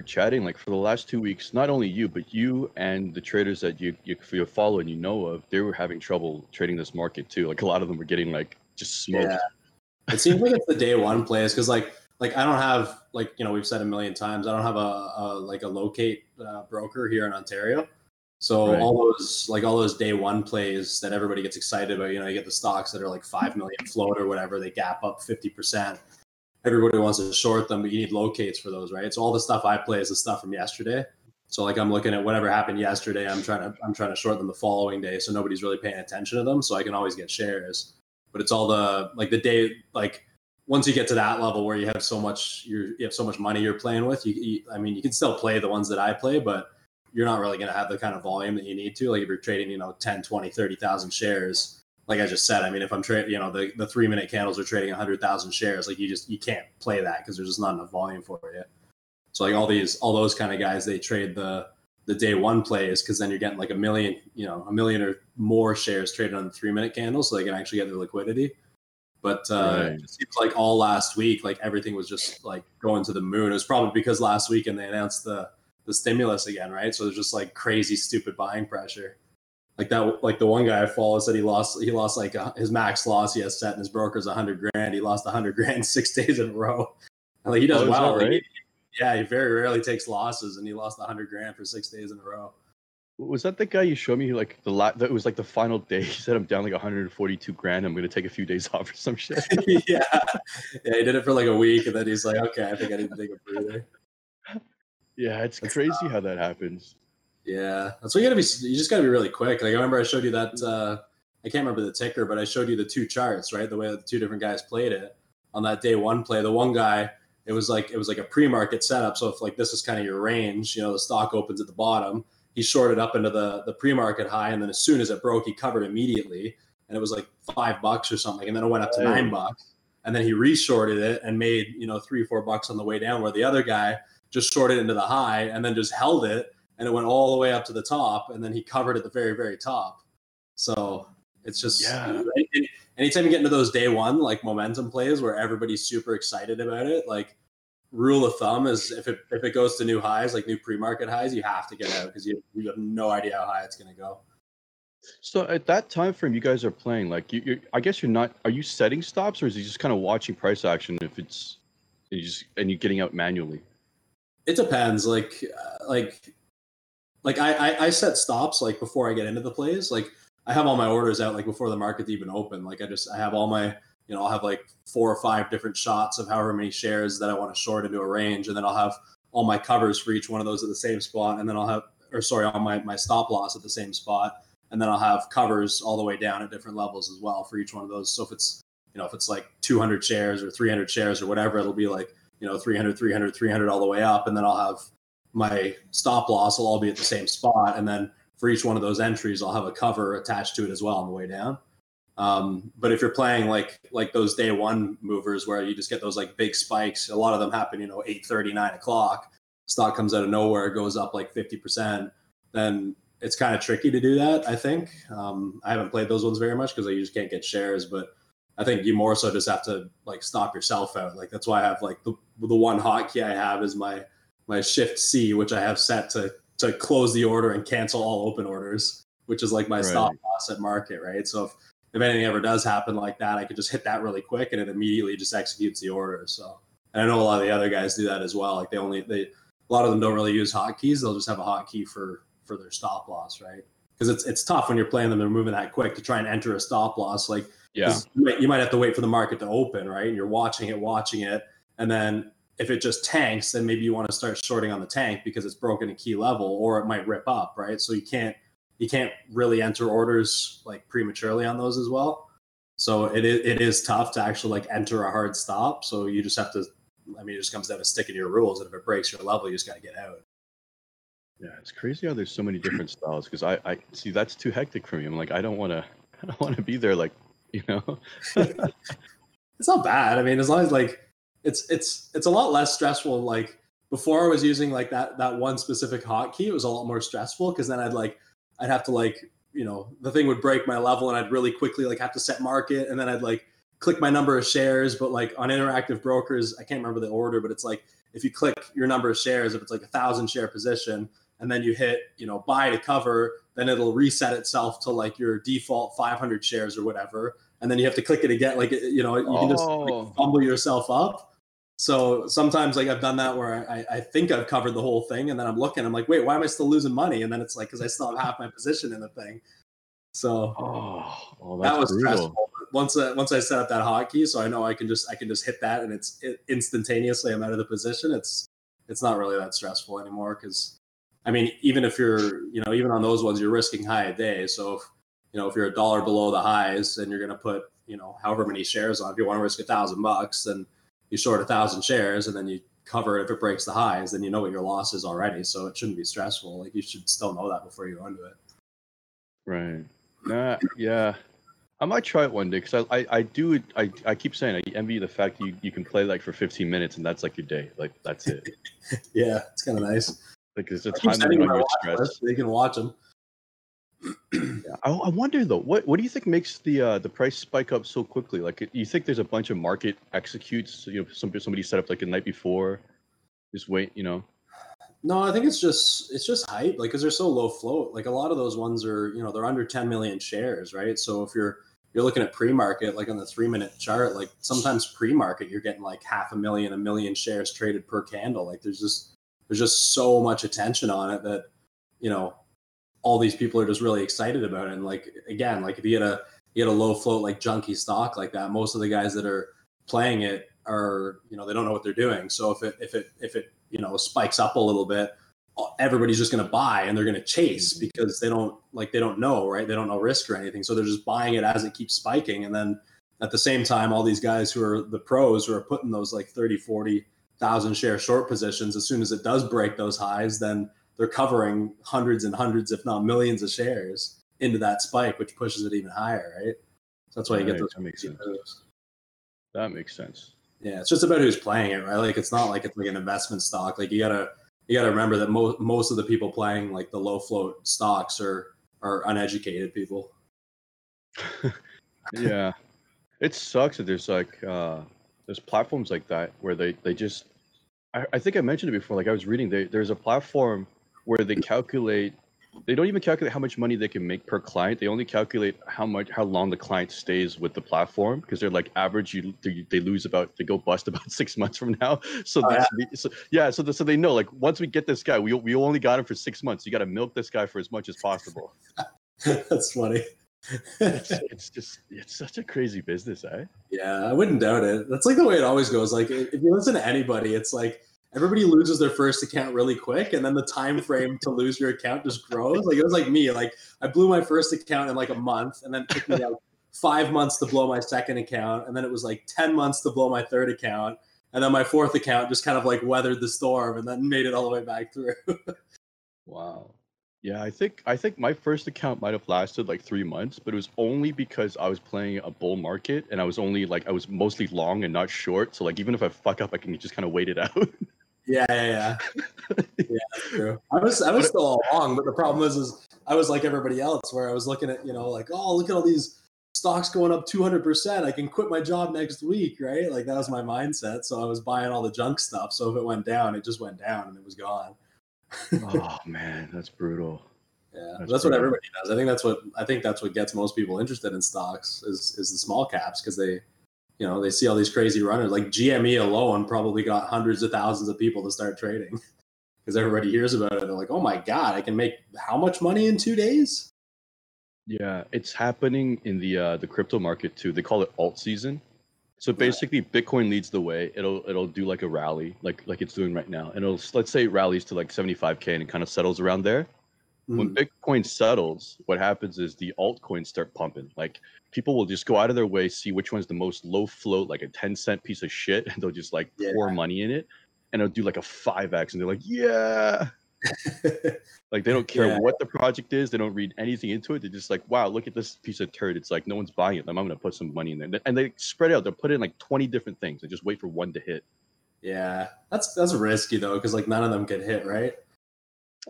remember chatting like for the last two weeks. Not only you, but you and the traders that you you, you follow and you know of, they were having trouble trading this market too. Like a lot of them were getting like just smoked. Yeah. It seems like it's the day one plays because like like I don't have like you know we've said a million times I don't have a, a like a locate uh, broker here in Ontario. So right. all those like all those day one plays that everybody gets excited about, you know, you get the stocks that are like five million float or whatever, they gap up fifty percent. Everybody wants to short them, but you need locates for those, right? So all the stuff I play is the stuff from yesterday. So like I'm looking at whatever happened yesterday, I'm trying to I'm trying to short them the following day, so nobody's really paying attention to them, so I can always get shares. But it's all the like the day like once you get to that level where you have so much you have so much money you're playing with, you, you I mean you can still play the ones that I play, but you're not really going to have the kind of volume that you need to. Like if you're trading, you know, 10, 20, 30,000 shares, like I just said, I mean, if I'm trading, you know, the, the three minute candles are trading 100,000 shares, like you just, you can't play that because there's just not enough volume for you. So like all these, all those kind of guys, they trade the, the day one plays because then you're getting like a million, you know, a million or more shares traded on the three minute candle so they can actually get their liquidity. But uh, right. it seems like all last week, like everything was just like going to the moon. It was probably because last week and they announced the, the stimulus again, right? So there's just like crazy, stupid buying pressure. Like that, like the one guy I follow said he lost, he lost like a, his max loss he has set in his broker's a hundred grand. He lost a hundred grand six days in a row. And like he does oh, well. Right? Like, yeah, he very rarely takes losses, and he lost a hundred grand for six days in a row. Was that the guy you showed me? Like the la- that was like the final day. He said, "I'm down like 142 grand. I'm going to take a few days off or some shit." yeah, yeah. He did it for like a week, and then he's like, "Okay, I think I need to take a breather." Yeah, it's that's crazy how that happens. Yeah, that's what you gotta be. You just gotta be really quick. Like I remember I showed you that. Uh, I can't remember the ticker, but I showed you the two charts, right? The way that the two different guys played it on that day one play. The one guy, it was like it was like a pre-market setup. So if like this is kind of your range, you know, the stock opens at the bottom. He shorted up into the the pre-market high, and then as soon as it broke, he covered immediately, and it was like five bucks or something, and then it went up to nine bucks, and then he re-shorted it and made you know three four bucks on the way down. Where the other guy just shorted into the high and then just held it and it went all the way up to the top and then he covered at the very very top so it's just yeah. anytime you get into those day one like momentum plays where everybody's super excited about it like rule of thumb is if it if it goes to new highs like new pre-market highs you have to get out because you, you have no idea how high it's going to go so at that time frame you guys are playing like you, you i guess you're not are you setting stops or is he just kind of watching price action if it's you just and you're getting out manually it depends. Like, uh, like, like I, I, I set stops like before I get into the plays. Like I have all my orders out like before the market even open. Like I just I have all my you know I'll have like four or five different shots of however many shares that I want to short into a range, and then I'll have all my covers for each one of those at the same spot, and then I'll have or sorry, all my my stop loss at the same spot, and then I'll have covers all the way down at different levels as well for each one of those. So if it's you know if it's like 200 shares or 300 shares or whatever, it'll be like you know 300 300 300 all the way up and then i'll have my stop loss will all be at the same spot. And then for each one of those entries i'll have a cover attached to it as well on the way down. Um, but if you're playing like like those day one movers where you just get those like big spikes a lot of them happen you know 8 30 9 o'clock stock comes out of nowhere goes up like 50% then it's kind of tricky to do that i think. Um, i haven't played those ones very much because i just can't get shares but I think you more so just have to like stop yourself out. Like that's why I have like the the one hotkey I have is my my shift C, which I have set to to close the order and cancel all open orders, which is like my right. stop loss at market, right? So if if anything ever does happen like that, I could just hit that really quick and it immediately just executes the order. So and I know a lot of the other guys do that as well. Like they only they a lot of them don't really use hotkeys. They'll just have a hotkey for for their stop loss, right? Because it's it's tough when you're playing them. They're moving that quick to try and enter a stop loss. Like yeah. You might, you might have to wait for the market to open, right? And you're watching it, watching it. And then if it just tanks, then maybe you want to start shorting on the tank because it's broken a key level or it might rip up, right? So you can't you can't really enter orders like prematurely on those as well. So it is, it is tough to actually like enter a hard stop. So you just have to I mean it just comes down to sticking to your rules and if it breaks your level, you just gotta get out. Yeah, it's crazy how there's so many different styles because I, I see that's too hectic for me. I'm like, I don't wanna I don't wanna be there like you know it's not bad i mean as long as like it's it's it's a lot less stressful like before i was using like that that one specific hotkey it was a lot more stressful because then i'd like i'd have to like you know the thing would break my level and i'd really quickly like have to set market and then i'd like click my number of shares but like on interactive brokers i can't remember the order but it's like if you click your number of shares, if it's like a thousand share position, and then you hit you know buy to cover, then it'll reset itself to like your default 500 shares or whatever, and then you have to click it again. Like you know you can just like, Oh. fumble yourself up. So sometimes like I've done that where I, I think I've covered the whole thing, and then I'm looking, I'm like, wait, why am I still losing money? And then it's like because I still have half my position in the thing. So Oh, that's that was brutal. stressful. Once I, once I set up that hotkey, so I know I can just I can just hit that, and it's it, instantaneously I'm out of the position. It's it's not really that stressful anymore because I mean even if you're you know even on those ones you're risking high a day. So if you know if you're a dollar below the highs and you're gonna put you know however many shares on, if you want to risk a thousand bucks, then you short a thousand shares and then you cover it if it breaks the highs, then you know what your loss is already. So it shouldn't be stressful. Like you should still know that before you go into it. Right. Nah, yeah. I might try it one day because I, I, I do I, I keep saying I envy the fact that you, you can play like for 15 minutes and that's like your day. Like that's it. Yeah, it's kind of nice. Like it's a time limit on your stress. list you can watch them. I, I wonder though, what what do you think makes the uh, the price spike up so quickly? Like, you think there's a bunch of market executes? You know, some somebody set up like the night before, just wait. You know. No, I think it's just it's just hype, like because they're so low float. Like a lot of those ones are, you know, they're under 10 million shares, right? So if you're you're looking at pre-market, like on the three minute chart, like sometimes pre-market you're getting like half a million, a million shares traded per candle. Like there's just there's just so much attention on it that you know all these people are just really excited about it. And like again, like if you get a you get a low float like junky stock like that, most of the guys that are playing it are you know they don't know what they're doing. So if it if it if it you know spikes up a little bit, everybody's just going to buy and they're going to chase Mhm. because they don't like they don't know right they don't know risk or anything so they're just buying it as it keeps spiking and then at the same time all these guys who are the pros who are putting those like 30 40 thousand share short positions as soon as it does break those highs then they're covering hundreds and hundreds if not millions of shares into that spike which pushes it even higher right so that's why you get Right, those that makes sense. moves. That makes sense. Yeah, it's just about who's playing it, right? Like it's not like it's like an investment stock. Like you gotta you gotta remember that most most of the people playing like the low float stocks are are uneducated people. yeah it sucks that there's like uh there's platforms like that where they they just i, I think i mentioned it before like i was reading they, there's a platform where they calculate they don't even calculate how much money they can make per client they only calculate how much how long the client stays with the platform because they're like average you they, lose about they go bust about six months from now so, Oh, that's the- so yeah so, the, so they know like once we get this guy we, we only got him for six months you got to milk this guy for as much as possible That's funny. it's, it's just it's such a crazy business eh yeah, I wouldn't doubt it. That's like the way it always goes. Like if you listen to anybody, it's like everybody loses their first account really quick, and then the time frame to lose your account just grows. Like it was like me. Like I blew my first account in like a month, and then it took me like five months to blow my second account, and then it was like ten months to blow my third account, and then my fourth account just kind of like weathered the storm and then made it all the way back through. Wow. Yeah, I think I think my first account might have lasted like three months, but it was only because I was playing a bull market and I was only like I was mostly long and not short. So like even if I fuck up, I can just kind of wait it out. Yeah, yeah, yeah. yeah, true. I was I was still along, but the problem was is I was like everybody else where I was looking at, you know, like, oh, look at all these stocks going up 200%. I can quit my job next week, right? Like that was my mindset. So I was buying all the junk stuff. So if it went down, it just went down and it was gone. oh man, that's brutal. Yeah, That's that's, what everybody does. I think that's what I think that's what gets most people interested in stocks is is the small caps because they, you know, they see all these crazy runners. Like GME alone probably got hundreds of thousands of people to start trading because everybody hears about it. They're like, oh my god, I can make how much money in two days? Yeah, it's happening in the uh, the crypto market too. They call it alt season. So basically, Bitcoin leads the way. It'll it'll do like a rally, like like it's doing right now, and it'll let's say it rallies to like 75k and it kind of settles around there. When Mm. Bitcoin settles, what happens is the altcoins start pumping. Like people will just go out of their way, see which one's the most low float, like a 10 cent piece of shit, and they'll just like Yeah. pour money in it and it'll do like a 5x and they're like, yeah. Like they don't care Yeah. what the project is, they don't read anything into it. They're just like, wow, look at this piece of turd. It's like no one's buying it. I'm gonna put some money in there. And they spread out, they'll put in like 20 different things and just wait for one to hit. yeah, that's that's risky though because like none of them get hit, right?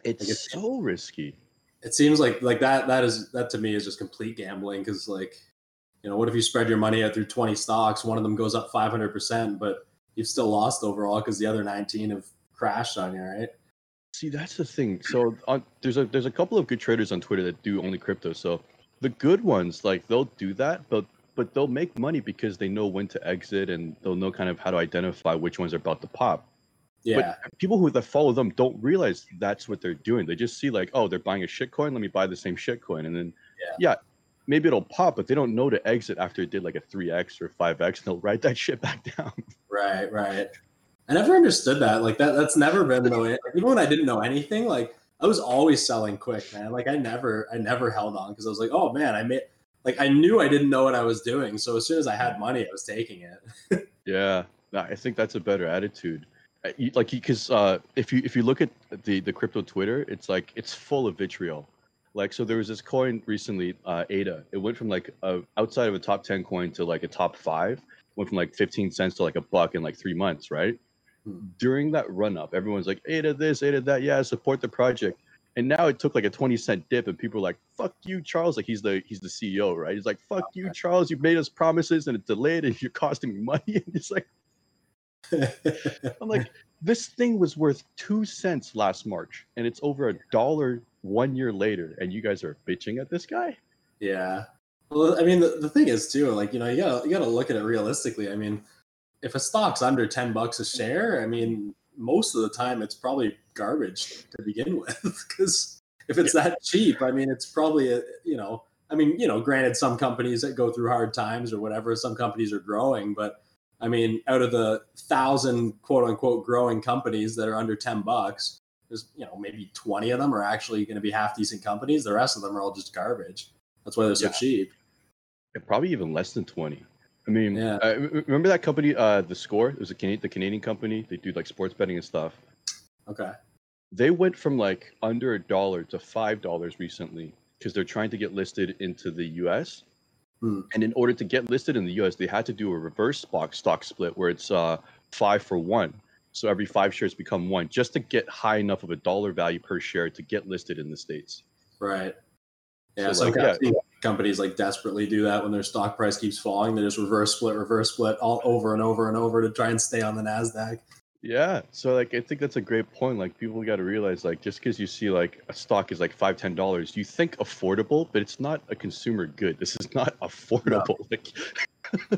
It's it's- so risky. it seems like like that that is that to me is just complete gambling because like you know what if you spread your money out through 20 stocks one of them goes up 500% but you've still lost overall because the other 19 have crashed on you, right? See, that's the thing. So on, there's a there's a couple of good traders on Twitter that do only crypto. So the good ones, like they'll do that, but but they'll make money because they know when to exit and they'll know kind of how to identify which ones are about to pop. Yeah. But people who that follow them don't realize that's what they're doing. They just see like, oh, they're buying a shitcoin. Let me buy the same shitcoin, and then Yeah. yeah, maybe it'll pop, but they don't know to exit after it did like a three x or five x, and they'll write that shit back down. Right, right. I never understood that. Like that that's never been the way even when I didn't know anything, like I was always selling quick, man. Like I never I never held on because I was like, oh man, I made like I knew I didn't know what I was doing. So as soon as I had money, I was taking it. Yeah, I think that's a better attitude. Uh, you- Like, because uh, if you if you look at the the crypto Twitter, it's like it's full of vitriol. Like, so there was this coin recently, uh, ADA. It went from like a, outside of a top ten coin to like a top five. Went from like fifteen cents to like a buck in like three months, right? Hmm. During that run up, everyone's like ADA this, ADA that. Yeah, support the project. And now it took like a twenty cent dip, and people are like, "Fuck you, Charles!" Like he's the he's the CEO, right? He's like, "Fuck you, Charles! You made us promises, and it's delayed, and you're costing me money." And it's like. I'm like, this thing was worth two cents last March, and it's over a dollar one year later, and you guys are bitching at this guy. Yeah. Well, I mean, the, the thing is too, like you know, you gotta you gotta look at it realistically. I mean, if a stock's under ten bucks a share, I mean, most of the time it's probably garbage to begin with. Because if it's that cheap, I mean, it's probably a, you know, I mean, you know, granted, some companies that go through hard times or whatever, some companies are growing, but I mean, out of the thousand quote unquote growing companies that are under ten bucks, there's you know maybe 20 of them are actually going to be half decent companies the rest of them are all just garbage that's why they're so Yeah. cheap Yeah, Probably even less than twenty. I mean, Yeah. uh, m- remember that company, uh, the Score? It was a Canadian, the Canadian company. They do like sports betting and stuff. okay They went from like under a dollar to five dollars recently because they're trying to get listed into the U.S. Hmm. And in order to get listed in the U.S., they had to do a reverse stock stock split where it's uh, five for one. So every five shares become one, just to get high enough of a dollar value per share to get listed in the states. right yeah So, so, like, yeah. companies like desperately do that when their stock price keeps falling they just reverse split reverse split all over and over and over to try and stay on the nasdaq Yeah. So like I think that's a great point. Like people got to realize like just because you see like a stock is like five ten dollars, you think affordable, but it's not a consumer good. This is not affordable. Like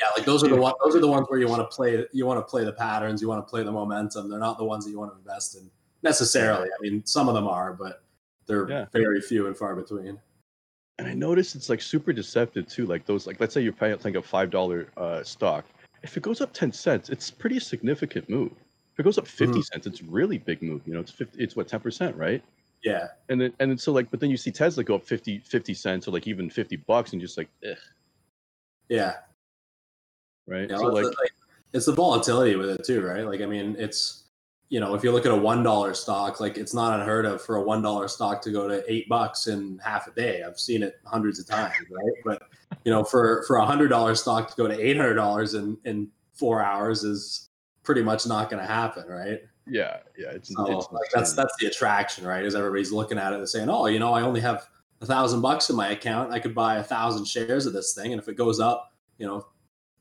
yeah like those are the one those are the ones where you want to play you want to play the patterns you want to play the momentum they're not the ones that you want to invest in necessarily i mean some of them are but they're Yeah. very few and far between and I noticed it's like super deceptive too. Like those like let's say you're paying like a five dollar uh, stock. If it goes up ten cents, it's pretty significant move. If it goes up 50 cents, it's really big move. You know, it's 50, it's what ten percent, right? yeah And then and then so like but then you see Tesla go up 50, 50 cents or like even fifty bucks and just like eh, yeah right? Yeah, so like it's, like, it's the volatility with it too, right? Like, I mean, it's you know, if you look at a one dollar stock, like it's not unheard of for a one dollar stock to go to eight bucks in half a day. I've seen it hundreds of times, right? But you know, for for a hundred dollar stock to go to eight hundred dollars in in four hours is pretty much not going to happen, right? yeah, yeah, it's, So it's like, that's that's the attraction, right? Is everybody's looking at it and saying, "Oh, you know, I only have a thousand bucks in my account. I could buy a thousand shares of this thing, and if it goes up, you know,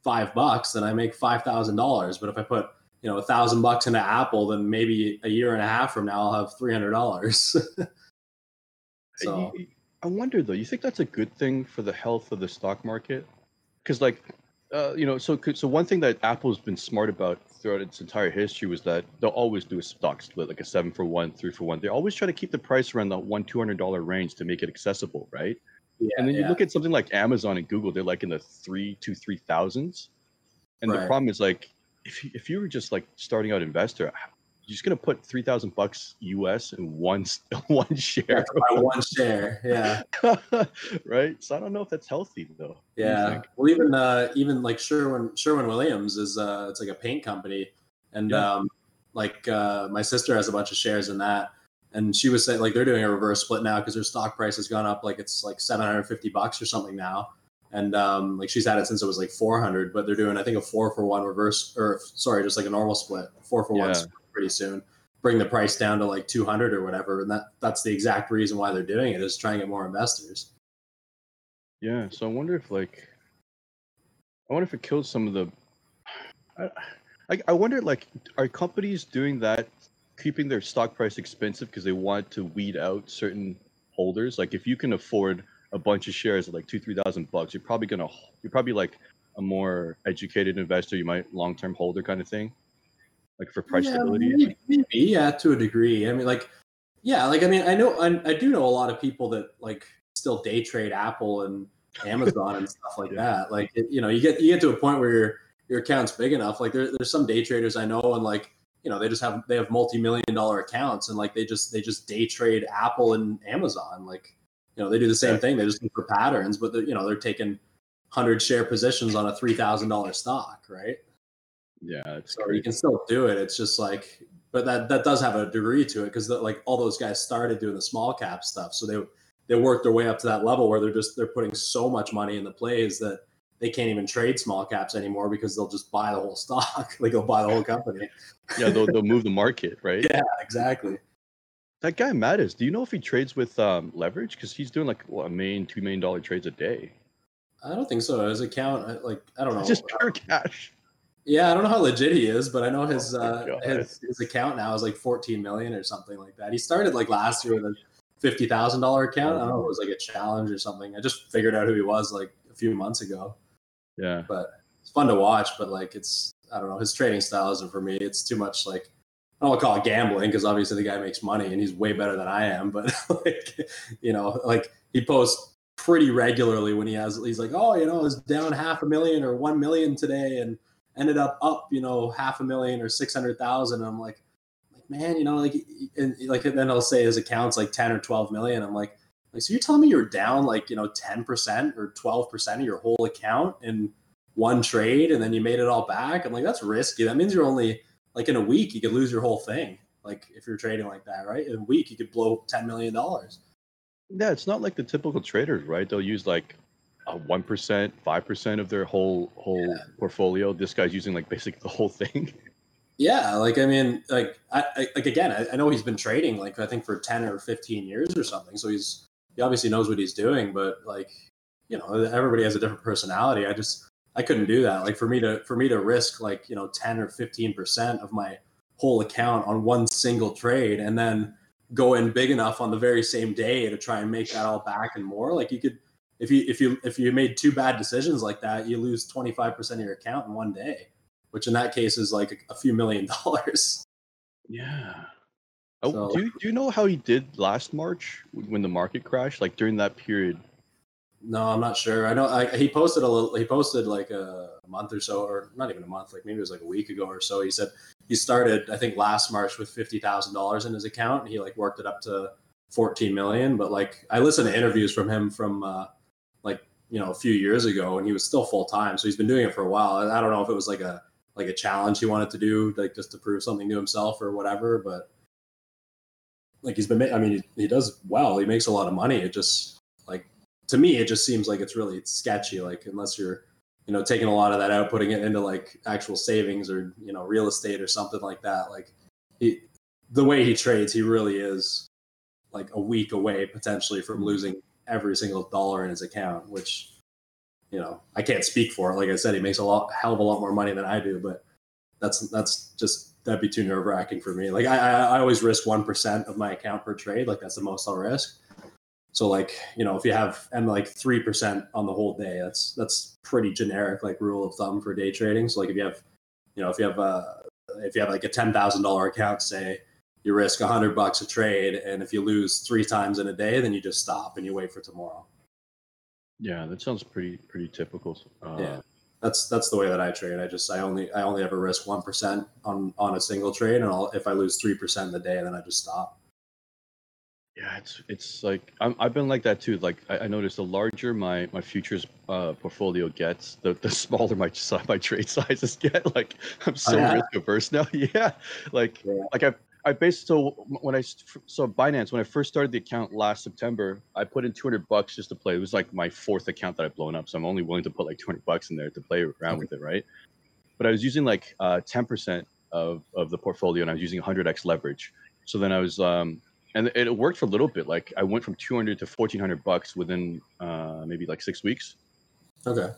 five bucks, then I make five thousand dollars. But if I put you know a thousand bucks into Apple, then maybe a year and a half from now I'll have three hundred dollars. so I wonder though. You think that's a good thing for the health of the stock market? Because like, uh, you know, so so one thing that Apple's been smart about throughout its entire history was that they'll always do a stock split, like a seven for one, three for one. They always try to keep the price around the one two hundred dollar range to make it accessible, right? yeah, and then you yeah. look at something like Amazon and Google, they're like in the three to three thousands. And the problem is like, if you, if you were just like starting out investor, you're just gonna put three thousand bucks US in one one share. one share. Yeah. right? So I don't know if that's healthy though. What do you Yeah. Well, even uh, even like Sherwin Sherwin Williams is uh, it's like a paint company, and Yeah. um, like uh, my sister has a bunch of shares in that, and she was saying like they're doing a reverse split now because their stock price has gone up like it's like seven hundred fifty bucks or something now, and um, like she's had it since it was like four hundred, but they're doing I think a four for one reverse or sorry just like a normal split, four for one Yeah. split pretty soon. Bring the price down to like 200 or whatever, and that that's the exact reason why they're doing it is trying to get more investors. Yeah. So I wonder if like, I wonder if it kills some of the. I, I, I wonder, like, are companies doing that, keeping their stock price expensive because they want to weed out certain holders? Like, if you can afford a bunch of shares at like two, three thousand bucks, you're probably gonna, you're probably like a more educated investor. You might long-term holder kind of thing, like for price yeah, stability. Maybe, maybe, yeah, to a degree. I mean, like, yeah, like I mean, I know, I, I do know a lot of people that like still day trade Apple and Amazon and stuff like Yeah. that. Like, it, you know, you get you get to a point where your your account's big enough. Like, there, there's some day traders I know, and like, you know, they just have they have multi million dollar accounts, and like they just they just day trade Apple and Amazon. Like, you know, they do the same thing. They just look for patterns, but you know, they're taking hundred share positions on a three thousand dollar stock, right? Yeah, it's So you can still do it. It's just like, but that that does have a degree to it because like all those guys started doing the small cap stuff, so they they worked their way up to that level where they're just they're putting so much money in the plays that they can't even trade small caps anymore because they'll just buy the whole stock, like they'll buy the whole company. Yeah, they'll, they'll move the market, right? Yeah, exactly. That guy Mattis, do you know if he trades with um, leverage? Because he's doing like what, a million, two million dollar trades a day. I don't think so. His account, I- like I don't know. It's just pure cash. Yeah, I don't know how legit he is, but I know his Oh uh, his his account now is like 14 million or something like that. He started like last year with a fifty thousand dollar account. I don't know if it was like a challenge or something. I just figured out who he was like a few months ago. Yeah. But it's fun to watch, but like it's I don't know, his trading style isn't for me. It's too much like I don't call it gambling because obviously the guy makes money and he's way better than I am. But like you know, like he posts pretty regularly when he has he's like, oh, you know, it's down half a million or one million today and ended up up, you know, half a million or six hundred thousand. I'm like, like man, you know, like and like and then I'll say his account's like ten or twelve million. I'm like, like so you're telling me you're down like you know ten percent or twelve percent of your whole account in one trade and then you made it all back? I'm like, that's risky. That means you're only like in a week you could lose your whole thing. Like if you're trading like that, right? In a week you could blow ten million dollars. Yeah, it's not like the typical traders, right? They'll use like a one percent, five percent of their whole whole portfolio. This guy's using like basically the whole thing. Yeah, like I mean, like I, I like again, I, I know he's been trading like I think for ten or fifteen years or something. So he's he obviously knows what he's doing, but like you know, everybody has a different personality. I just I couldn't do that. Like for me to for me to risk like you know ten or fifteen percent of my whole account on one single trade and then go in big enough on the very same day to try and make that all back and more. Like you could if you if you if you made two bad decisions like that, you lose twenty five percent of your account in one day which in that case is like a, a few million dollars. Yeah. Oh, So- do you, do you know how he did last March when the market crashed? Like during that period. No, I'm not sure. I know I, he posted a little. He posted like a month or so, or not even a month. Like maybe it was like a week ago or so. He said he started, I think, last March with fifty thousand dollars in his account, and he like worked it up to fourteen million. But like I listened to interviews from him from uh, like you know a few years ago, and he was still full time. So he's been doing it for a while. I don't know if it was like a like a challenge he wanted to do, like just to prove something to himself or whatever. But like he's been, I mean, he, he does well. He makes a lot of money. It just to me, it just seems like it's really sketchy. Like unless you're, you know, taking a lot of that out, putting it into like actual savings or you know real estate or something like that. Like he, the way he trades, he really is like a week away potentially from mm-hmm. losing every single dollar in his account. Which, you know, I can't speak for it. Like I said, he makes a lot, hell of a lot more money than I do, but that's that's just that'd be too nerve wracking for me. Like I, I I always risk one percent of my account per trade. Like that's the most I'll risk. So like you know if you have and like three percent on the whole day, that's that's pretty generic like rule of thumb for day trading. So like if you have you know if you have a if you have like a ten thousand dollar account, say you risk a hundred bucks a trade, and if you lose three times in a day, then you just stop and you wait for tomorrow. Yeah, that sounds pretty pretty typical. Uh, Yeah. That's that's the way that I trade. I just I only I only ever risk one percent on on a single trade, and I'll, if I lose three percent in the day, then I just stop. Yeah, it's it's like I'm, I've been like that too. Like I, I noticed the larger my my futures uh, portfolio gets, the, the smaller my my trade sizes get. Like I'm so yeah? risk averse now. yeah, like Yeah. like I I based so when I so Binance when I first started the account last September, I put in 200 bucks just to play. It was like my fourth account that I've blown up, so I'm only willing to put like 200 bucks in there to play around with it, right? But I was using like uh, 10% of of the portfolio, and I was using 100x leverage. So then I was um and it, worked for a little bit. Like I went from 200 to 1400 bucks within uh, maybe like six weeks. Okay.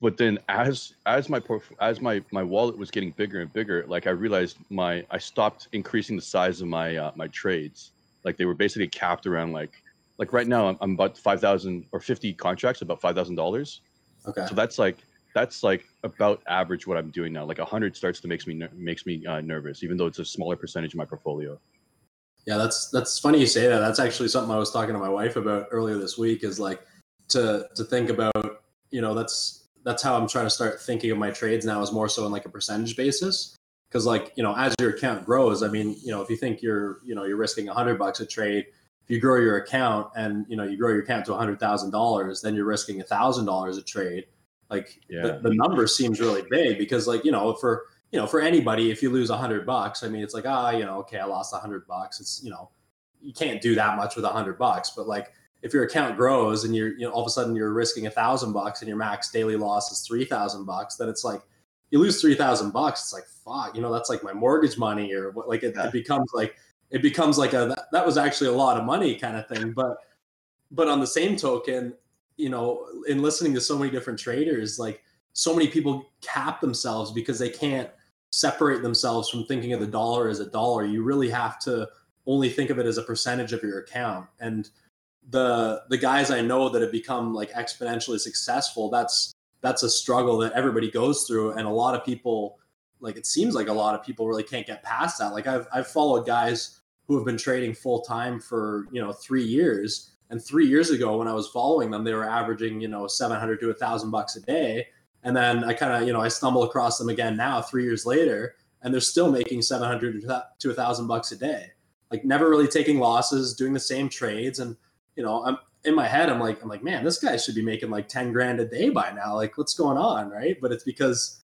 but then as as my porf- as my my wallet was getting bigger and bigger, like I realized my I stopped increasing the size of my uh, my trades. Like they were basically capped around like like right now I'm, I'm about five thousand or fifty contracts, about five thousand dollars. Okay. So that's like that's like about average what I'm doing now. Like a hundred starts to makes me ner- makes me uh, nervous, even though it's a smaller percentage of my portfolio. Yeah, that's that's funny you say that. That's actually something I was talking to my wife about earlier this week. Is like to to think about. You know, that's that's how I'm trying to start thinking of my trades now. Is more so in like a percentage basis. Because like you know, as your account grows, I mean, you know, if you think you're you know you're risking a hundred bucks a trade, if you grow your account and you know you grow your account to a hundred thousand dollars, then you're risking a thousand dollars a trade. Like Yeah. the, the number seems really big because like you know for you know for anybody if you lose a hundred bucks, I mean it's like ah you know okay I lost a hundred bucks. It's you know you can't do that much with a hundred bucks, but like if your account grows and you're you know all of a sudden you're risking a thousand bucks and your max daily loss is three thousand bucks, then it's like you lose three thousand bucks. It's like fuck, you know that's like my mortgage money or what. Like it, Yeah. it becomes like it becomes like a that, that was actually a lot of money kind of thing. But but on the same token, you know, in listening to so many different traders, like so many people cap themselves because they can't separate themselves from thinking of the dollar as a dollar. You really have to only think of it as a percentage of your account. And the the guys I know that have become like exponentially successful, that's that's a struggle that everybody goes through. And a lot of people like it seems like a lot of people really can't get past that. Like I've I've followed guys who have been trading full time for, you know, three years. And three years ago when I was following them, they were averaging, you know, seven hundred to a thousand bucks a day. And then I kind of, you know, I stumble across them again now, three years later, and they're still making 700 to a thousand bucks a day. Like never really taking losses, doing the same trades. And, you know, I'm in my head, I'm like, I'm like, man, this guy should be making like 10 grand a day by now. Like what's going on? Right. But it's because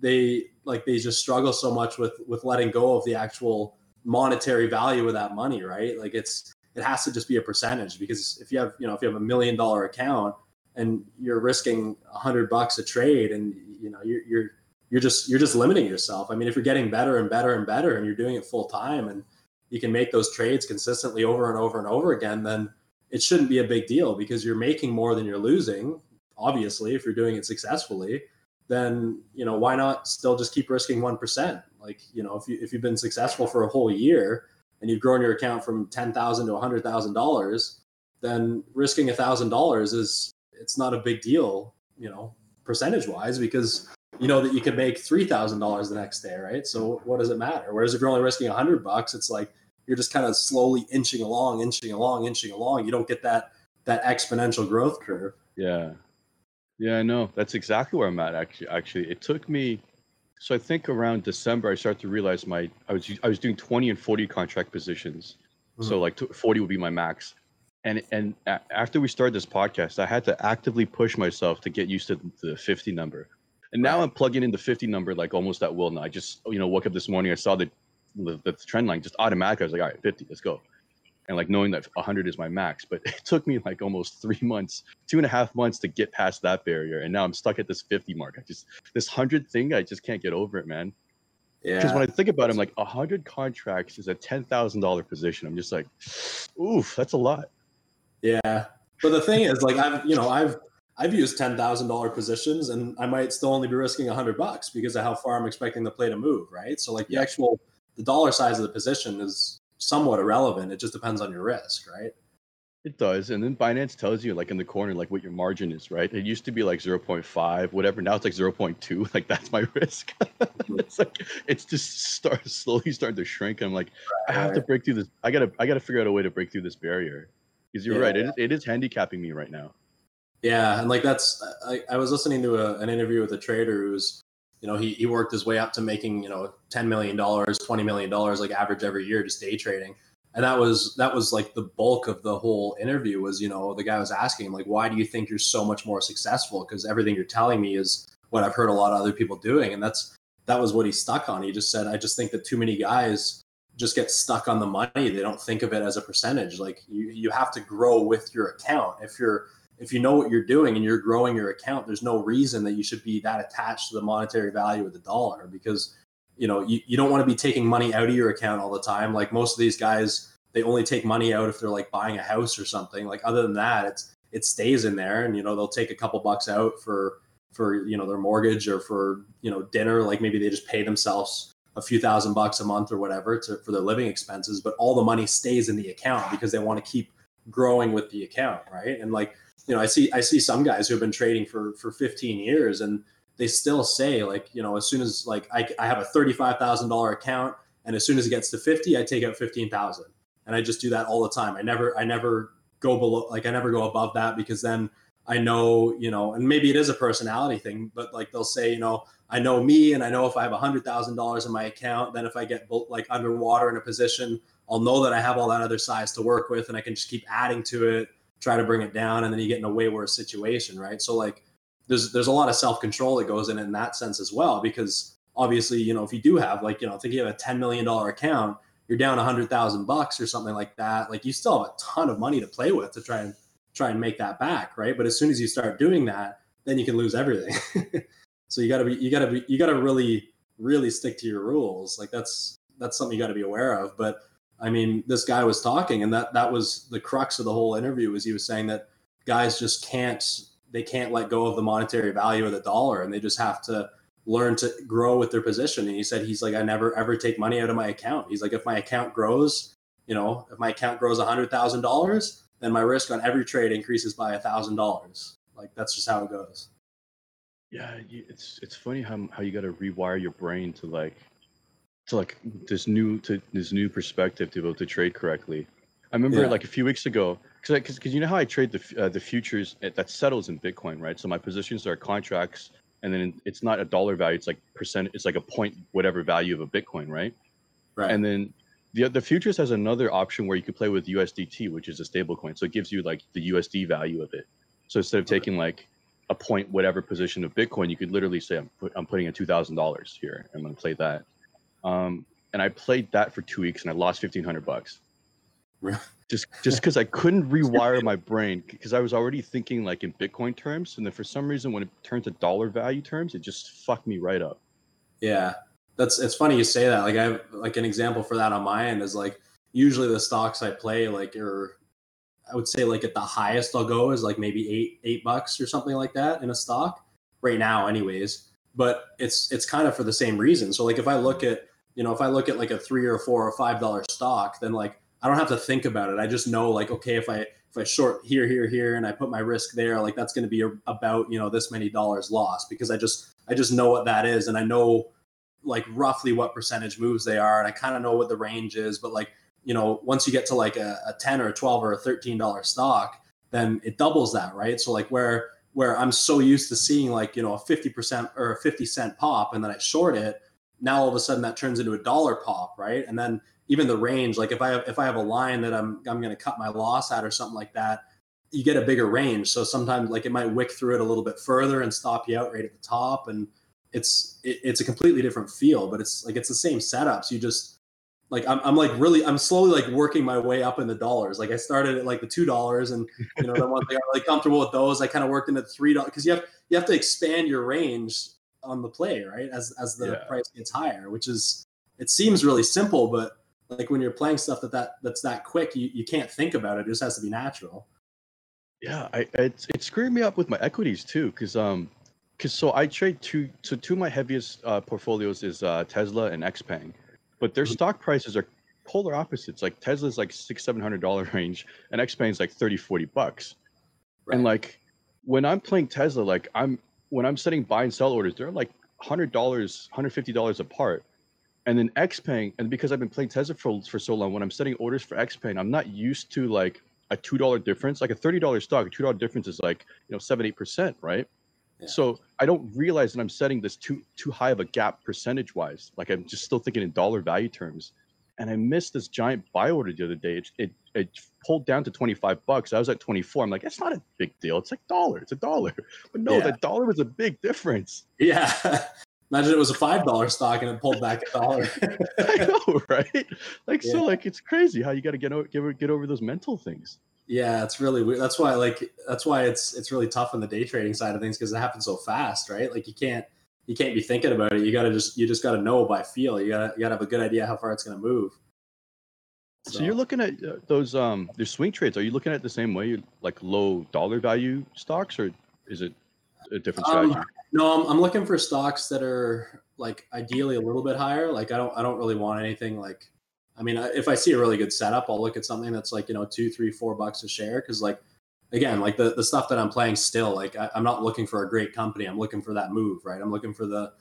they like, they just struggle so much with, with letting go of the actual monetary value of that money. Right. Like it's, it has to just be a percentage because if you have, you know, if you have a million dollar account, and you're risking a hundred bucks a trade and you know you're, you're you're just you're just limiting yourself. I mean if you're getting better and better and better and you're doing it full time and you can make those trades consistently over and over and over again then it shouldn't be a big deal because you're making more than you're losing obviously if you're doing it successfully then you know why not still just keep risking 1% like you know if you if you've been successful for a whole year and you've grown your account from 10,000 to $100,000 then risking $1,000 is it's not a big deal, you know, percentage wise, because you know that you could make three thousand dollars the next day, right? So what does it matter? Whereas if you're only risking a hundred bucks, it's like you're just kind of slowly inching along, inching along, inching along. You don't get that that exponential growth curve. Yeah. Yeah, I know. That's exactly where I'm at actually actually. It took me so I think around December I started to realize my I was I was doing 20 and 40 contract positions. So mm-hmm. like 40 would be my max. And and a- after we started this podcast, I had to actively push myself to get used to the 50 number. And now. I'm plugging in the 50 number like almost at will now. I just you know woke up this morning, I saw the the, the trend line just automatically. I was like, all right, 50, let's go. And like knowing that 100 is my max, but it took me like almost three months, two and a half months to get past that barrier. And now I'm stuck at this 50 mark. I just this 100 thing, I just can't get over it, man. Yeah. Because when I think about it, I'm like, 100 contracts is a $10,000 position. I'm just like, oof, that's a lot. Yeah. But the thing is, like I've you know, I've I've used ten thousand dollar positions and I might still only be risking a hundred bucks because of how far I'm expecting the play to move, right? So like the actual the dollar size of the position is somewhat irrelevant. It just depends on your risk, right? It does. And then Binance tells you, like in the corner, like what your margin is, right? It used to be like 0.5, whatever. Now it's like 0.2. Like that's my risk. Mm-hmm. it's like, it's just start slowly starting to shrink. I'm like, I have to break through this. I gotta, I gotta figure out a way to break through this barrier. Because you're Yeah, right. It, is- it is handicapping me right now. Yeah, and like that's I, I was listening to a, an interview with a trader who's you know he, he worked his way up to making you know ten million dollars, twenty million dollars like average every year just day trading, and that was that was like the bulk of the whole interview was you know the guy was asking him like why do you think you're so much more successful because everything you're telling me is what I've heard a lot of other people doing, and that's that was what he stuck on. He just said I just think that too many guys just get stuck on the money. They don't think of it as a percentage. Like you you have to grow with your account. If you're if you know what you're doing and you're growing your account, there's no reason that you should be that attached to the monetary value of the dollar because you know you, you don't want to be taking money out of your account all the time. Like most of these guys, they only take money out if they're like buying a house or something. Like other than that, it's it stays in there and you know they'll take a couple bucks out for for you know their mortgage or for you know dinner like maybe they just pay themselves a few thousand bucks a month or whatever to, for their living expenses but all the money stays in the account because they want to keep growing with the account right? And like you know i see i see some guys who have been trading for for 15 years and they still say like you know as soon as like i, I have a $35000 account and as soon as it gets to 50 i take out 15000 and i just do that all the time. I never i never go below like i never go above that because then I know, you know, and maybe it is a personality thing, but like they'll say, you know, I know me and I know if I have a hundred thousand dollars in my account, then if I get like underwater in a position, I'll know that I have all that other size to work with and I can just keep adding to it, try to bring it down. And then you get in a way worse situation. Right. So like there's there's a lot of self-control that goes in in that sense as well, because obviously, you know, if you do have like, you know, think you have a $10 million account, you're down a hundred thousand bucks or something like that. Like you still have a ton of money to play with to try and try and make that back, right? But as soon as you start doing that, then you can lose everything. so you got to be you got to be you got to really really stick to your rules. Like that's that's something you got to be aware of. But I mean, this guy was talking, and that that was the crux of the whole interview. Was he was saying that guys just can't they can't let go of the monetary value of the dollar, and they just have to learn to grow with their position. And he said he's like, I never ever take money out of my account. He's like, if my account grows, you know, if my account grows a hundred thousand dollars, then my risk on every trade increases by a thousand dollars. Like that's just how it goes. Yeah, it's it's funny how how you got to rewire your brain to like to like this new to this new perspective to be able to trade correctly. I remember yeah. like a few weeks ago because I because cause you know how I trade the uh, the futures that settles in Bitcoin, right? So my positions are contracts, and then it's not a dollar value; it's like percent. It's like a point whatever value of a Bitcoin, right? Right. And then the the futures has another option where you can play with USDT, which is a stable coin. So it gives you like the USD value of it. So instead of taking like a point whatever position of Bitcoin, you could literally say I'm put, I'm putting in thousand dollars here. I'm going to play that. Um, and I played that for two weeks and I lost fifteen hundred bucks. just just because I couldn't rewire my brain because I was already thinking like in Bitcoin terms, and then for some reason when it turned to dollar value terms, it just fucked me right up. Yeah, that's it's funny you say that. Like I have like an example for that on my end is like usually the stocks I play like are I would say like at the highest I'll go is like maybe eight eight bucks or something like that in a stock right now, anyways. But it's it's kind of for the same reason. So like if I look at you know if I look at like a three or four or five dollar stock, then like I don't have to think about it. I just know like okay if I if I short here here here and I put my risk there, like that's going to be about you know this many dollars lost because I just I just know what that is and I know like roughly what percentage moves they are and i kind of know what the range is but like you know once you get to like a, a 10 or a 12 or a 13 dollar stock then it doubles that right? So like where where i'm so used to seeing like you know a 50% or a 50 cent pop and then i short it now all of a sudden that turns into a dollar pop right? And then even the range like if i have if i have a line that i'm i'm going to cut my loss at or something like that you get a bigger range. So sometimes like it might wick through it a little bit further and stop you out right at the top and it's it, it's a completely different feel, but it's like it's the same setups. You just like I'm, I'm like really I'm slowly like working my way up in the dollars. Like I started at like the two dollars, and you know then once I got really comfortable with those, I kind of worked into three dollars because you have you have to expand your range on the play right as as the yeah. price gets higher, which is it seems really simple, but like when you're playing stuff that that that's that quick, you, you can't think about it. It just has to be natural. Yeah, I it's it's screwing me up with my equities too, because um because so I trade two. So two of my heaviest uh, portfolios is uh, Tesla and Xpeng, but their mm-hmm. stock prices are polar opposites. Like Tesla's like six seven hundred dollar range, and Xpeng's like 30, 40 bucks. Right. And like when I'm playing Tesla, like I'm when I'm setting buy and sell orders, they're like hundred dollars, hundred fifty dollars apart. And then Xpeng, and because I've been playing Tesla for for so long, when I'm setting orders for Xpeng, I'm not used to like a two dollar difference. Like a thirty dollar stock, a two dollar difference is like you know seven eight percent, right? So I don't realize that I'm setting this too too high of a gap percentage wise. Like I'm just still thinking in dollar value terms. And I missed this giant buy order the other day. It, it, it pulled down to 25 bucks. I was at 24. I'm like, it's not a big deal. It's like dollar. It's a dollar. But no, yeah. that dollar was a big difference. Yeah. Imagine it was a five dollar stock and it pulled back a dollar. I know, right? Like yeah. so, like it's crazy how you got to get over, get, get over those mental things. Yeah, it's really weird. That's why like that's why it's it's really tough on the day trading side of things because it happens so fast, right? Like you can't you can't be thinking about it. You gotta just you just gotta know by feel. You gotta you gotta have a good idea how far it's gonna move. So, so you're looking at uh, those um their swing trades. Are you looking at the same way, you like low dollar value stocks, or is it? a different Um, strategy? No, I'm, I'm looking for stocks that are like ideally a little bit higher. Like I don't I don't really want anything like. I mean, if I see a really good setup, I'll look at something that's like you know two, three, four bucks a share. Because like again, like the the stuff that I'm playing still, like I, I'm not looking for a great company. I'm looking for that move, right? I'm looking for the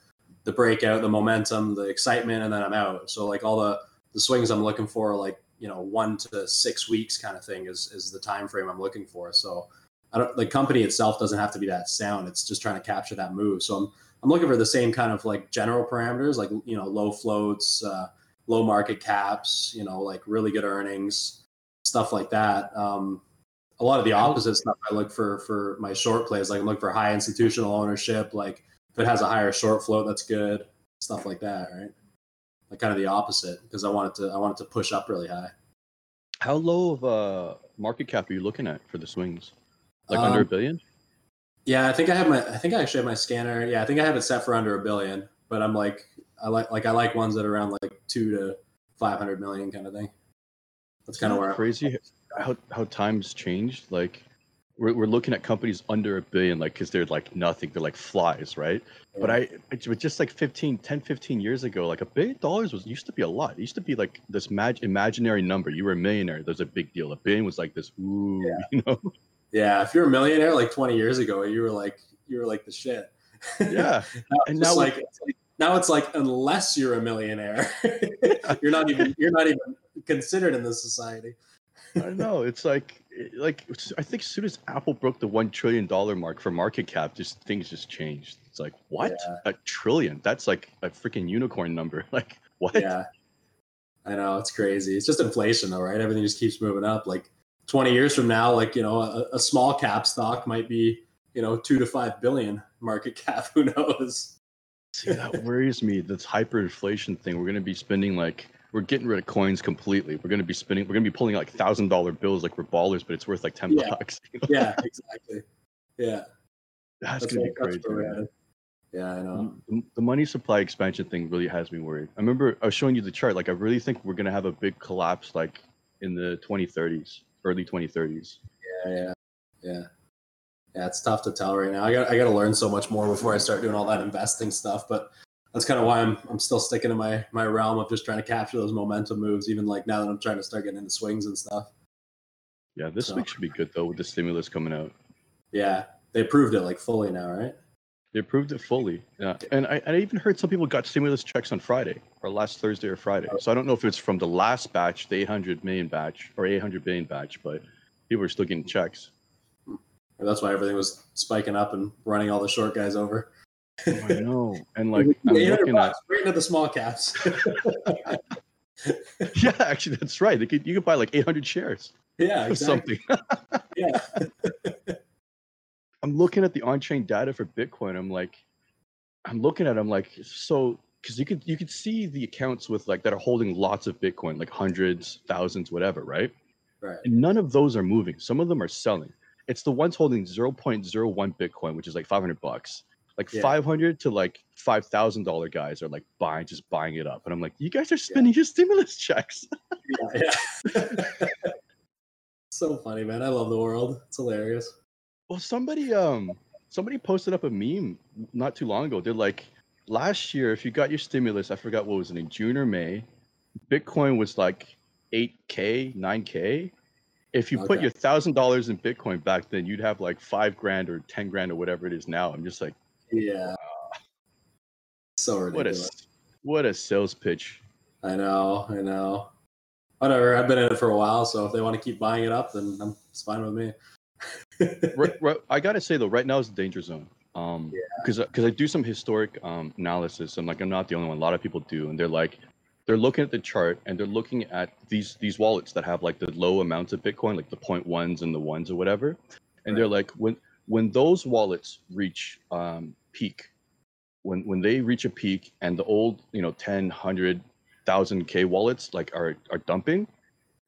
the breakout, the momentum, the excitement, and then I'm out. So like all the the swings I'm looking for, like you know one to six weeks kind of thing is is the time frame I'm looking for. So I don't the company itself doesn't have to be that sound. It's just trying to capture that move. So I'm I'm looking for the same kind of like general parameters, like you know low floats, uh, low market caps, you know like really good earnings, stuff like that. Um, a lot of the opposite stuff I look for for my short plays, like I'm looking for high institutional ownership, like if it has a higher short float, that's good, stuff like that, right? Like kind of the opposite because I want it to I want it to push up really high. How low of a market cap are you looking at for the swings? Like under a Um, billion? Yeah, I think I have my. I think I actually have my scanner. Yeah, I think I have it set for under a billion. But I'm like, I like like I like ones that are around like two to five hundred million kind of thing. That's kind of where it I'm- crazy how how times changed. Like we're we're looking at companies under a billion, like because they're like nothing, they're like flies, right? But I was just like 15, 10, 15 years ago, like a billion dollars was used to be a lot. It used to be like this mag- imaginary number. You were a millionaire. There's a big deal. A billion was like this. Ooh, you know? Yeah, if you're a millionaire like 20 years ago, you were like you were like the shit. Yeah. And now just we- it's like now it's like unless you're a millionaire, you're not even you're not even considered in this society. I know. It's like like I think as soon as Apple broke the one trillion dollar mark for market cap, just things just changed. It's like what Yeah. a trillion? That's like a freaking unicorn number. Like what? Yeah. I know it's crazy. It's just inflation though, right? Everything just keeps moving up. Like 20 years from now, like, you know, a, a small cap stock might be, you know, two to five billion market cap. Who knows? See, that worries me. This hyperinflation thing. We're gonna be spending like we're getting rid of coins completely. We're gonna be spending. We're gonna be pulling like thousand dollar bills like we're ballers, but it's worth like ten Yeah. bucks. You know? Yeah, exactly. Yeah. That's, gonna be crazy. man. Yeah, I know. Mm, the- The money supply expansion thing really has me worried. I remember I was showing you the chart. Like I really think we're gonna have a big collapse, like in the 2030s, early 2030s. Yeah, yeah, yeah. Yeah, it's tough to tell right now. I got I got to learn so much more before I start doing all that investing stuff. But that's kind of why I'm I'm still sticking to my my realm of just trying to capture those momentum moves. Even like now that I'm trying to start getting into swings and stuff. Yeah, this So- week should be good though with the stimulus coming out. Yeah, they approved it like fully now, right? They approved it fully. Yeah. And I, I even heard some people got stimulus checks on Friday or last Thursday or Friday. Oh. So I don't know if it's from the last batch, the 800 million batch or 800 billion batch, but people are still getting checks. And that's why everything was spiking up and running all the short guys over. Oh, I know. And like, I'm 800 looking at, right into the small caps. yeah, actually, that's right. Could, you could buy like 800 shares yeah, exactly. something. Yeah, I'm looking at the on-chain data for Bitcoin. I'm like, I'm looking at. it, I'm like, so because you could you could see the accounts with like that are holding lots of Bitcoin, like hundreds, thousands, whatever, right? right. And none of those are moving. Some of them are selling. It's the ones holding 0.01 Bitcoin, which is like 500 bucks. Like Yeah. 500 to like five thousand dollar guys are like buying, just buying it up. And I'm like, you guys are spending your stimulus checks. Yeah, yeah. so funny, man. I love the world. It's hilarious. Well, somebody um somebody posted up a meme not too long ago. They're like, last year, if you got your stimulus, I forgot what was it in June or May, Bitcoin was like 8k, 9k. If you put your thousand dollars in Bitcoin back then, you'd have like five grand or ten grand or whatever it is now. I'm just like, Yeah. So what a what a sales pitch. I know, I know. Whatever. I've been in it for a while, so if they want to keep buying it up, then I'm, it's fine with me. right, right, I gotta say though, right now is the danger zone. Um, because because I do some historic um analysis, and like I'm not the only one. A lot of people do, and they're like, they're looking at the chart and they're looking at these these wallets that have like the low amounts of Bitcoin, like the point ones and the ones or whatever, and they're like when when those wallets reach um peak, when when they reach a peak and the old you know 10 100 1000 k wallets like are are dumping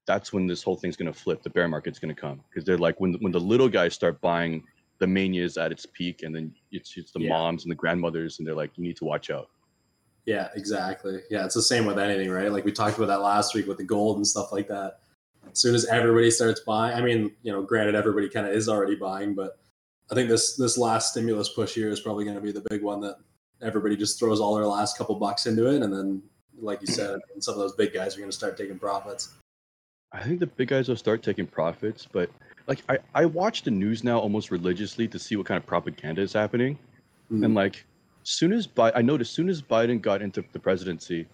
that's when this whole thing's going to flip. The bear market's going to come. Because they're like when when the little guys start buying the mania is at its peak and then it's it's the Yeah. moms and the grandmothers and they're like you need to watch out Yeah, exactly. Yeah, it's the same with anything, right? Like we talked about that last week with the gold and stuff like that. As soon as everybody starts buying, I mean, you know, granted, everybody kind of is already buying, but I think this this last stimulus push here is probably going to be the big one that everybody just throws all their last couple bucks into it, and then, like you said, some of those big guys are going to start taking profits. I think the big guys will start taking profits, but like I, I watch the news now almost religiously to see what kind of propaganda is happening. Mm. And like soon as Bi- I noticed soon as Biden got into the presidency,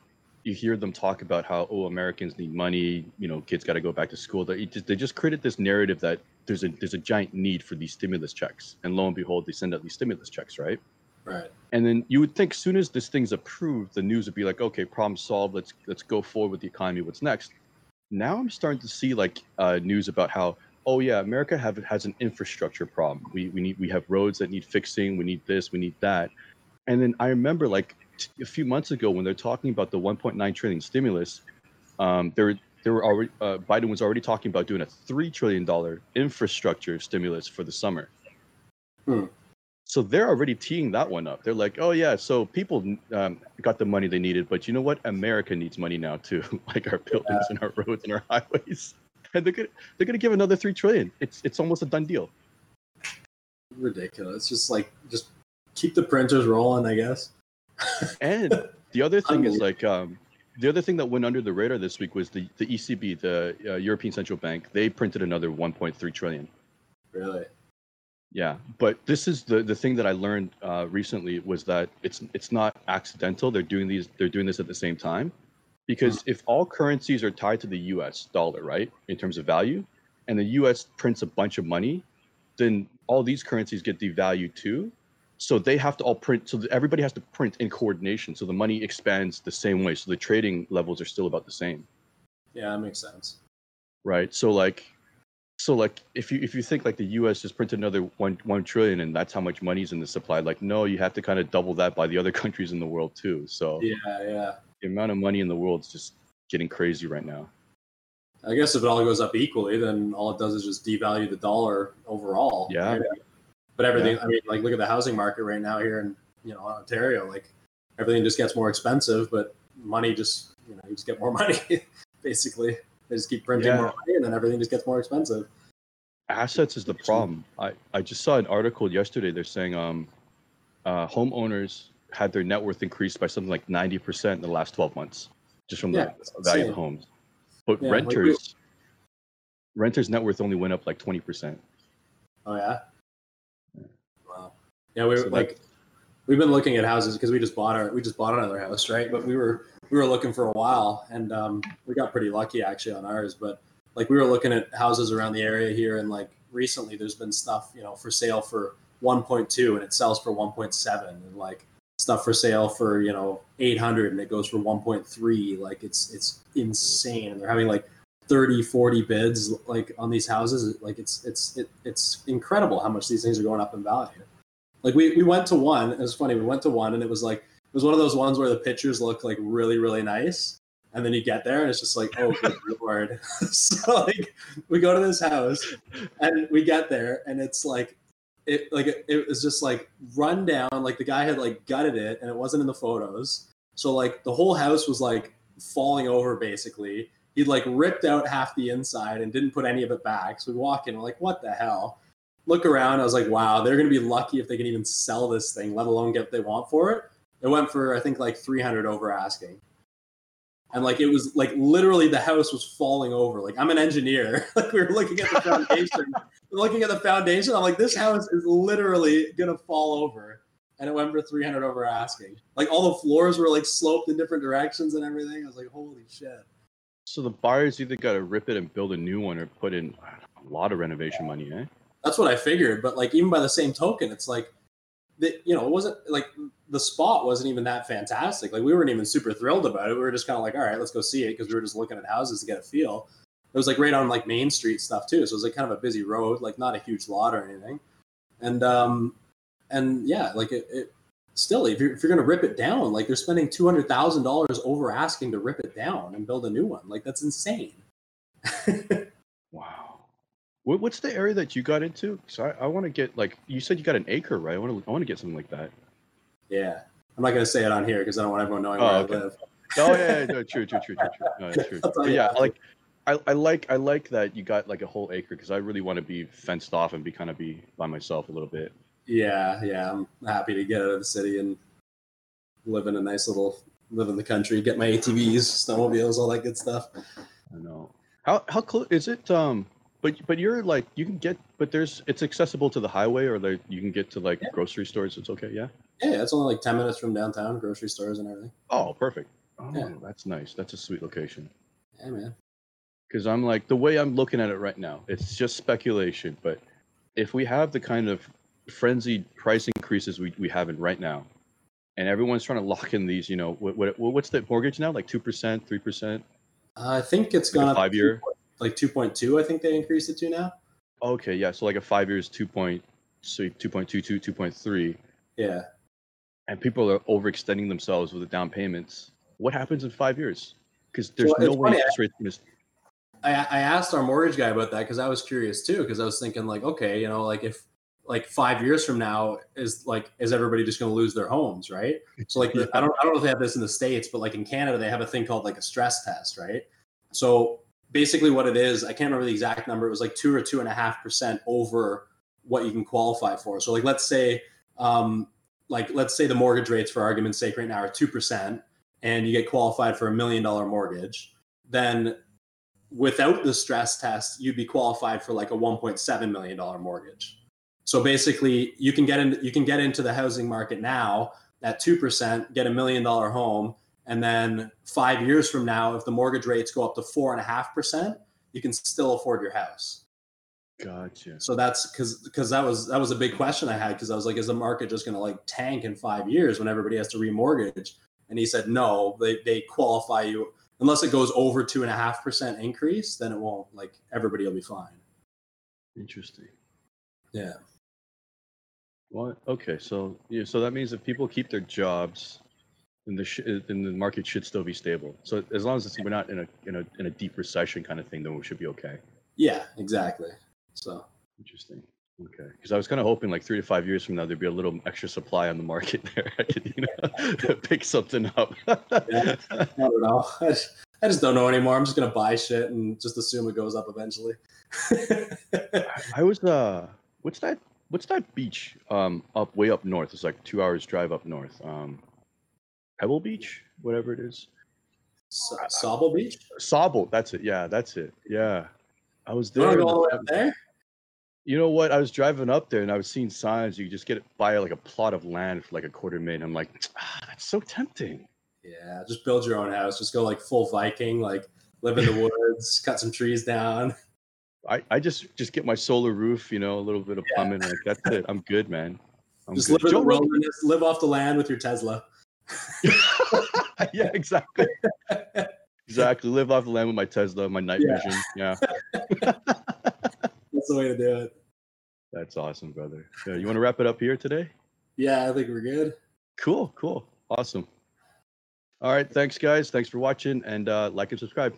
you hear them talk about how oh Americans need money, you know, kids got to go back to school. They just, they just created this narrative that there's a there's a giant need for these stimulus checks, and lo and behold, they send out these stimulus checks, right? Right. And then you would think as soon as this thing's approved, the news would be like, okay, problem solved. Let's let's go forward with the economy. What's next? Now I'm starting to see like uh, news about how oh yeah, America have has an infrastructure problem. We we need we have roads that need fixing. We need this. We need that. And then I remember like t- a few months ago when they're talking about the 1.9 trillion stimulus, um, there there were already uh, Biden was already talking about doing a three trillion dollar infrastructure stimulus for the summer. Hmm. So they're already teeing that one up. They're like, oh yeah, so people um, got the money they needed, but you know what? America needs money now too, like our buildings and our roads and our highways. And they're gonna they're gonna give another three trillion. It's it's almost a done deal. Ridiculous. It's just like just keep the printers rolling, I guess. And the other thing is like um, the other thing that went under the radar this week was the the ECB, the uh, European Central Bank. They printed another 1.3 trillion. Really. Yeah, but this is the the thing that I learned uh, recently was that it's it's not accidental. They're doing these they're doing this at the same time, because if all currencies are tied to the U.S. dollar, right, in terms of value, and the U.S. prints a bunch of money, then all these currencies get devalued too. So they have to all print. So everybody has to print in coordination. So the money expands the same way. So the trading levels are still about the same Yeah, that makes sense. right? So like, so like, if you if you think like the U.S. just printed another one one trillion and that's how much money's in the supply, like no, you have to kind of double that by the other countries in the world too. So Yeah, yeah. the amount of money in the world is just getting crazy right now. I guess if it all goes up equally, then all it does is just devalue the dollar overall. Yeah. right? But everything, I mean, like look at the housing market right now here in you know Ontario. Like everything just gets more expensive, but money just you know you just get more money. Basically, they just keep printing Yeah. more money, and then everything just gets more expensive. Assets is the problem. I I just saw an article yesterday. They're saying um, uh, homeowners had their net worth increased by something like ninety percent in the last twelve months, just from Yeah, the value of insane. homes. But Yeah, like renters, renters' net worth only went up like twenty percent. Oh yeah. Yeah, we were So that- like, we've been looking at houses because we just bought our we just bought another house, right? But we were we were looking for a while, and um, we got pretty lucky actually on ours. But like we were looking at houses around the area here, and like recently there's been stuff you know for sale for 1.2 and it sells for 1.7, and like stuff for sale for you know 800 and it goes for 1.3. Like it's it's insane, and they're having like 30 40 bids like on these houses like it's it's it, it's incredible how much these things are going up in value like we, we went to one it was funny we went to one and it was like it was one of those ones where the pictures look like really really nice and then you get there and it's just like oh good lord so like we go to this house and we get there and it's like it like it, it was just like run down like the guy had like gutted it and it wasn't in the photos so like the whole house was like falling over basically he'd like ripped out half the inside and didn't put any of it back. So we walk in, we're like, what the hell? Look around, I was like, wow, they're gonna be lucky if they can even sell this thing, let alone get what they want for it. It went for I think like 300 over asking. And like it was like literally the house was falling over. Like I'm an engineer. like we were looking at the foundation, we're looking at the foundation. I'm like, this house is literally gonna fall over. And it went for 300 over asking. Like all the floors were like sloped in different directions and everything. I was like, holy shit. So the buyers either got to rip it and build a new one, or put in a lot of renovation money, eh? That's what I figured. But like even by the same token, it's like that you know, it wasn't like the spot wasn't even that fantastic. Like we weren't even super thrilled about it. We were just kind of like, all right, let's go see it because we were just looking at houses to get a feel. It was like right on like Main Street stuff too. So it was like kind of a busy road, like not a huge lot or anything. And um and yeah, like it, it still if you're if you're gonna rip it down, like they're spending two hundred thousand dollars over asking to rip it down and build a new one. Like that's insane. What, what's the area that you got into? So I, I want to get like you said you got an acre, right? I want to I want to get something like that. Yeah. I'm not gonna say it on here because I don't want everyone knowing Oh, where okay. I live. Oh yeah, yeah, no, true, true, true, true, true. No, true. But yeah, like I, I like I like that you got like a whole acre because I really want to be fenced off and be kind of be by myself a little bit. Yeah, yeah. I'm happy to get out of the city and live in a nice little live in the country, get my ATVs, snowmobiles, all that good stuff. I know. How how close is it? Um, but but you're like you can get, but there's it's accessible to the highway or like you can get to like Yeah. grocery stores. It's okay. Yeah. Yeah, it's only like ten minutes from downtown, grocery stores and everything. Oh, perfect. Oh, Yeah. that's nice. That's a sweet location. Yeah, man. Because I'm like the way I'm looking at it right now, it's just speculation. But if we have the kind of frenzied price increases we, we have in right now, and everyone's trying to lock in these, you know, what, what what's the mortgage now? Like two percent, three percent, I think it's gone up five year. Like two point two. I think they increased it to now. Okay, yeah. So like a five years, two point, so 2.22, 2.3, Yeah. and people are overextending themselves with the down payments. What happens in five years? Because there's Well, no way interest rates gonna s- I, I asked our mortgage guy about that because I was curious too. Because I was thinking like, okay, you know, like if like five years from now is like is everybody just going to lose their homes, right? So like the- I don't I don't know if they have this in the states, but like in Canada they have a thing called like a stress test, right? So basically what it is, I can't remember the exact number. It was like two or two and a half percent over what you can qualify for. So like let's say um like let's say the mortgage rates for argument's sake right now are two percent, and you get qualified for a million dollar mortgage, then without the stress test, you'd be qualified for like a 1.7 million dollar mortgage. So basically, you can get in, you can get into the housing market now at two percent, get a million dollar home, and then five years from now, if the mortgage rates go up to four and a half percent, you can still afford your house. Gotcha. So that's because because that was that was a big question I had because I was like, is the market just going to like tank in five years when everybody has to remortgage? And he said, no, they they qualify you unless it goes over two and a half percent increase, then it won't. Like everybody will be fine. Interesting. Yeah. What? Okay, so yeah, so that means if people keep their jobs, then the sh- then the market should still be stable. So as long as it's, we're not in a in a in a deep recession kind of thing, then we should be okay. Yeah, exactly. So Interesting. Okay, because I was kind of hoping like three to five years from now there'd be a little extra supply on the market there. I could you know pick something up. Yeah. I don't know. I just, I just don't know anymore. I'm just gonna buy shit and just assume it goes up eventually. I was uh, what's that? What's that beach? Um, up way up north. It's like two hours drive up north. Um, Pebble Beach, whatever it is. so, Sauble Beach. Sauble, that's it. Yeah, that's it. Yeah, I was You there. go all the- way up there? You know what? I was driving up there and I was seeing signs. You could just get buy like a plot of land for like a quarter million. I'm like, ah, that's so tempting. Yeah, just build your own house. Just go like full Viking, like live in the woods, cut some trees down. I, I just just get my solar roof, you know, a little bit of Yeah. plumbing. Like that's it. I'm good, man. I'm Just good. live in Joe the wilderness, live off the land with your Tesla. yeah, exactly. exactly. Live off the land with my Tesla, my night Yeah. vision. Yeah, That's the way to do it. that's awesome, brother. Yeah, you want to wrap it up here today? Yeah, I think we're good. Cool, cool, awesome. All right, thanks, guys. Thanks for watching, and uh, like and subscribe.